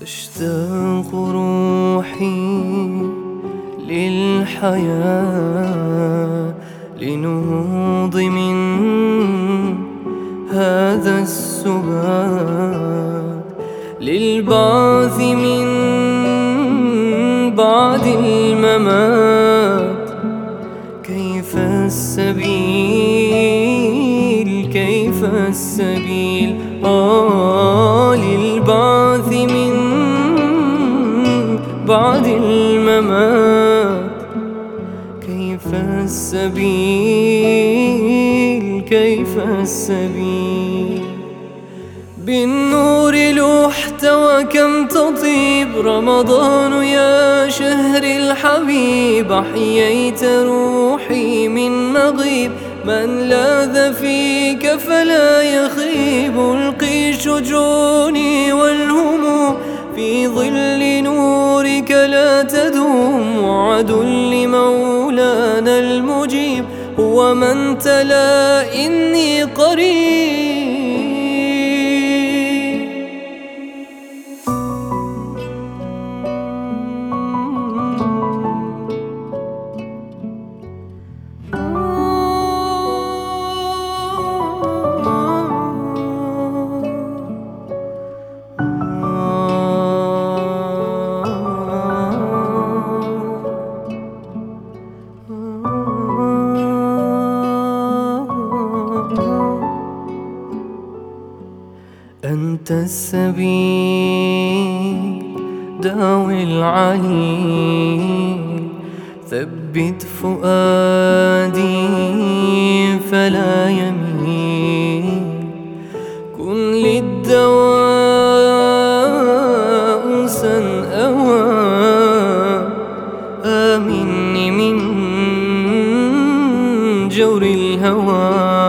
تشتاق روحي للحياة لنهوض من هذا السبات للبعث من بعد الممات. كيف السبيل؟ كيف السبيل؟ آه. السبيل كيف السبيل؟ بالنور لحت وكم تطيب رمضان يا شهر الحبيب أحييت روحي من مغيب من لاذ فيك فلا يخيب ألقي شجوني والهموم في ظل نورك لا تدوم وعد لمولانا المجيب. هو من تلا إني قريب. أنت السبيل داوي العليل. ثبت فؤادي فلا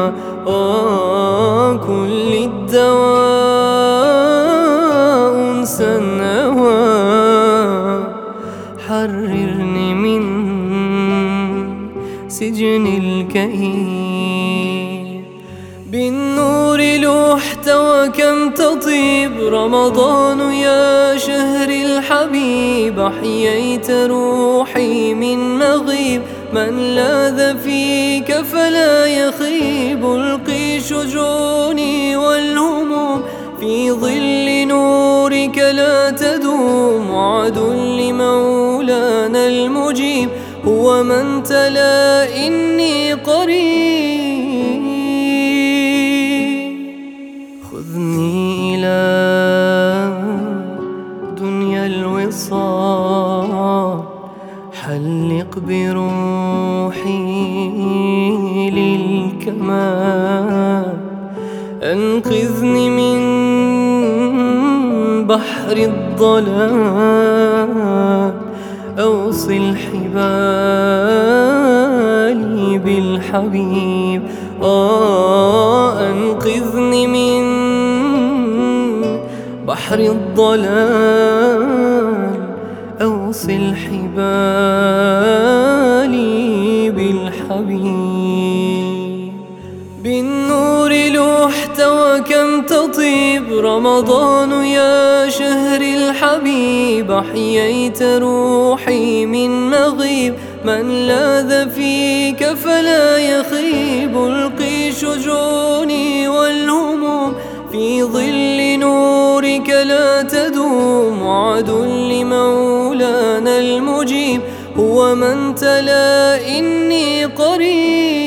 الهوى آه كن للدواء أنسا نوى حررني من سجن الكئيب بالنور لحت وكم تطيب. رمضان يا شهر الحبيب. أحييت روحي من مغيب. من لاذ فيك فلا يخيب القي شجوني والهموم في ظل نورك لا تدوم وعد لمولانا المجيب هو من تلا إني قريب حلق بروحي للكمال. أنقذني من بحر الضلال. أوصل حبالي بالحبيب. آه أنقذني من بحر الضلال. أوصل حبالي بالحبيب. بالنور لحت وكم تطيب. رمضان يا شهر الحبيب. أحييت روحي من مغيب. من لاذ فيك فلا يخيب. ألقي شجوني والهموم. في ظل نورك لا تدوم. وعد لمولانا المجيب هو من تلا إني قريب.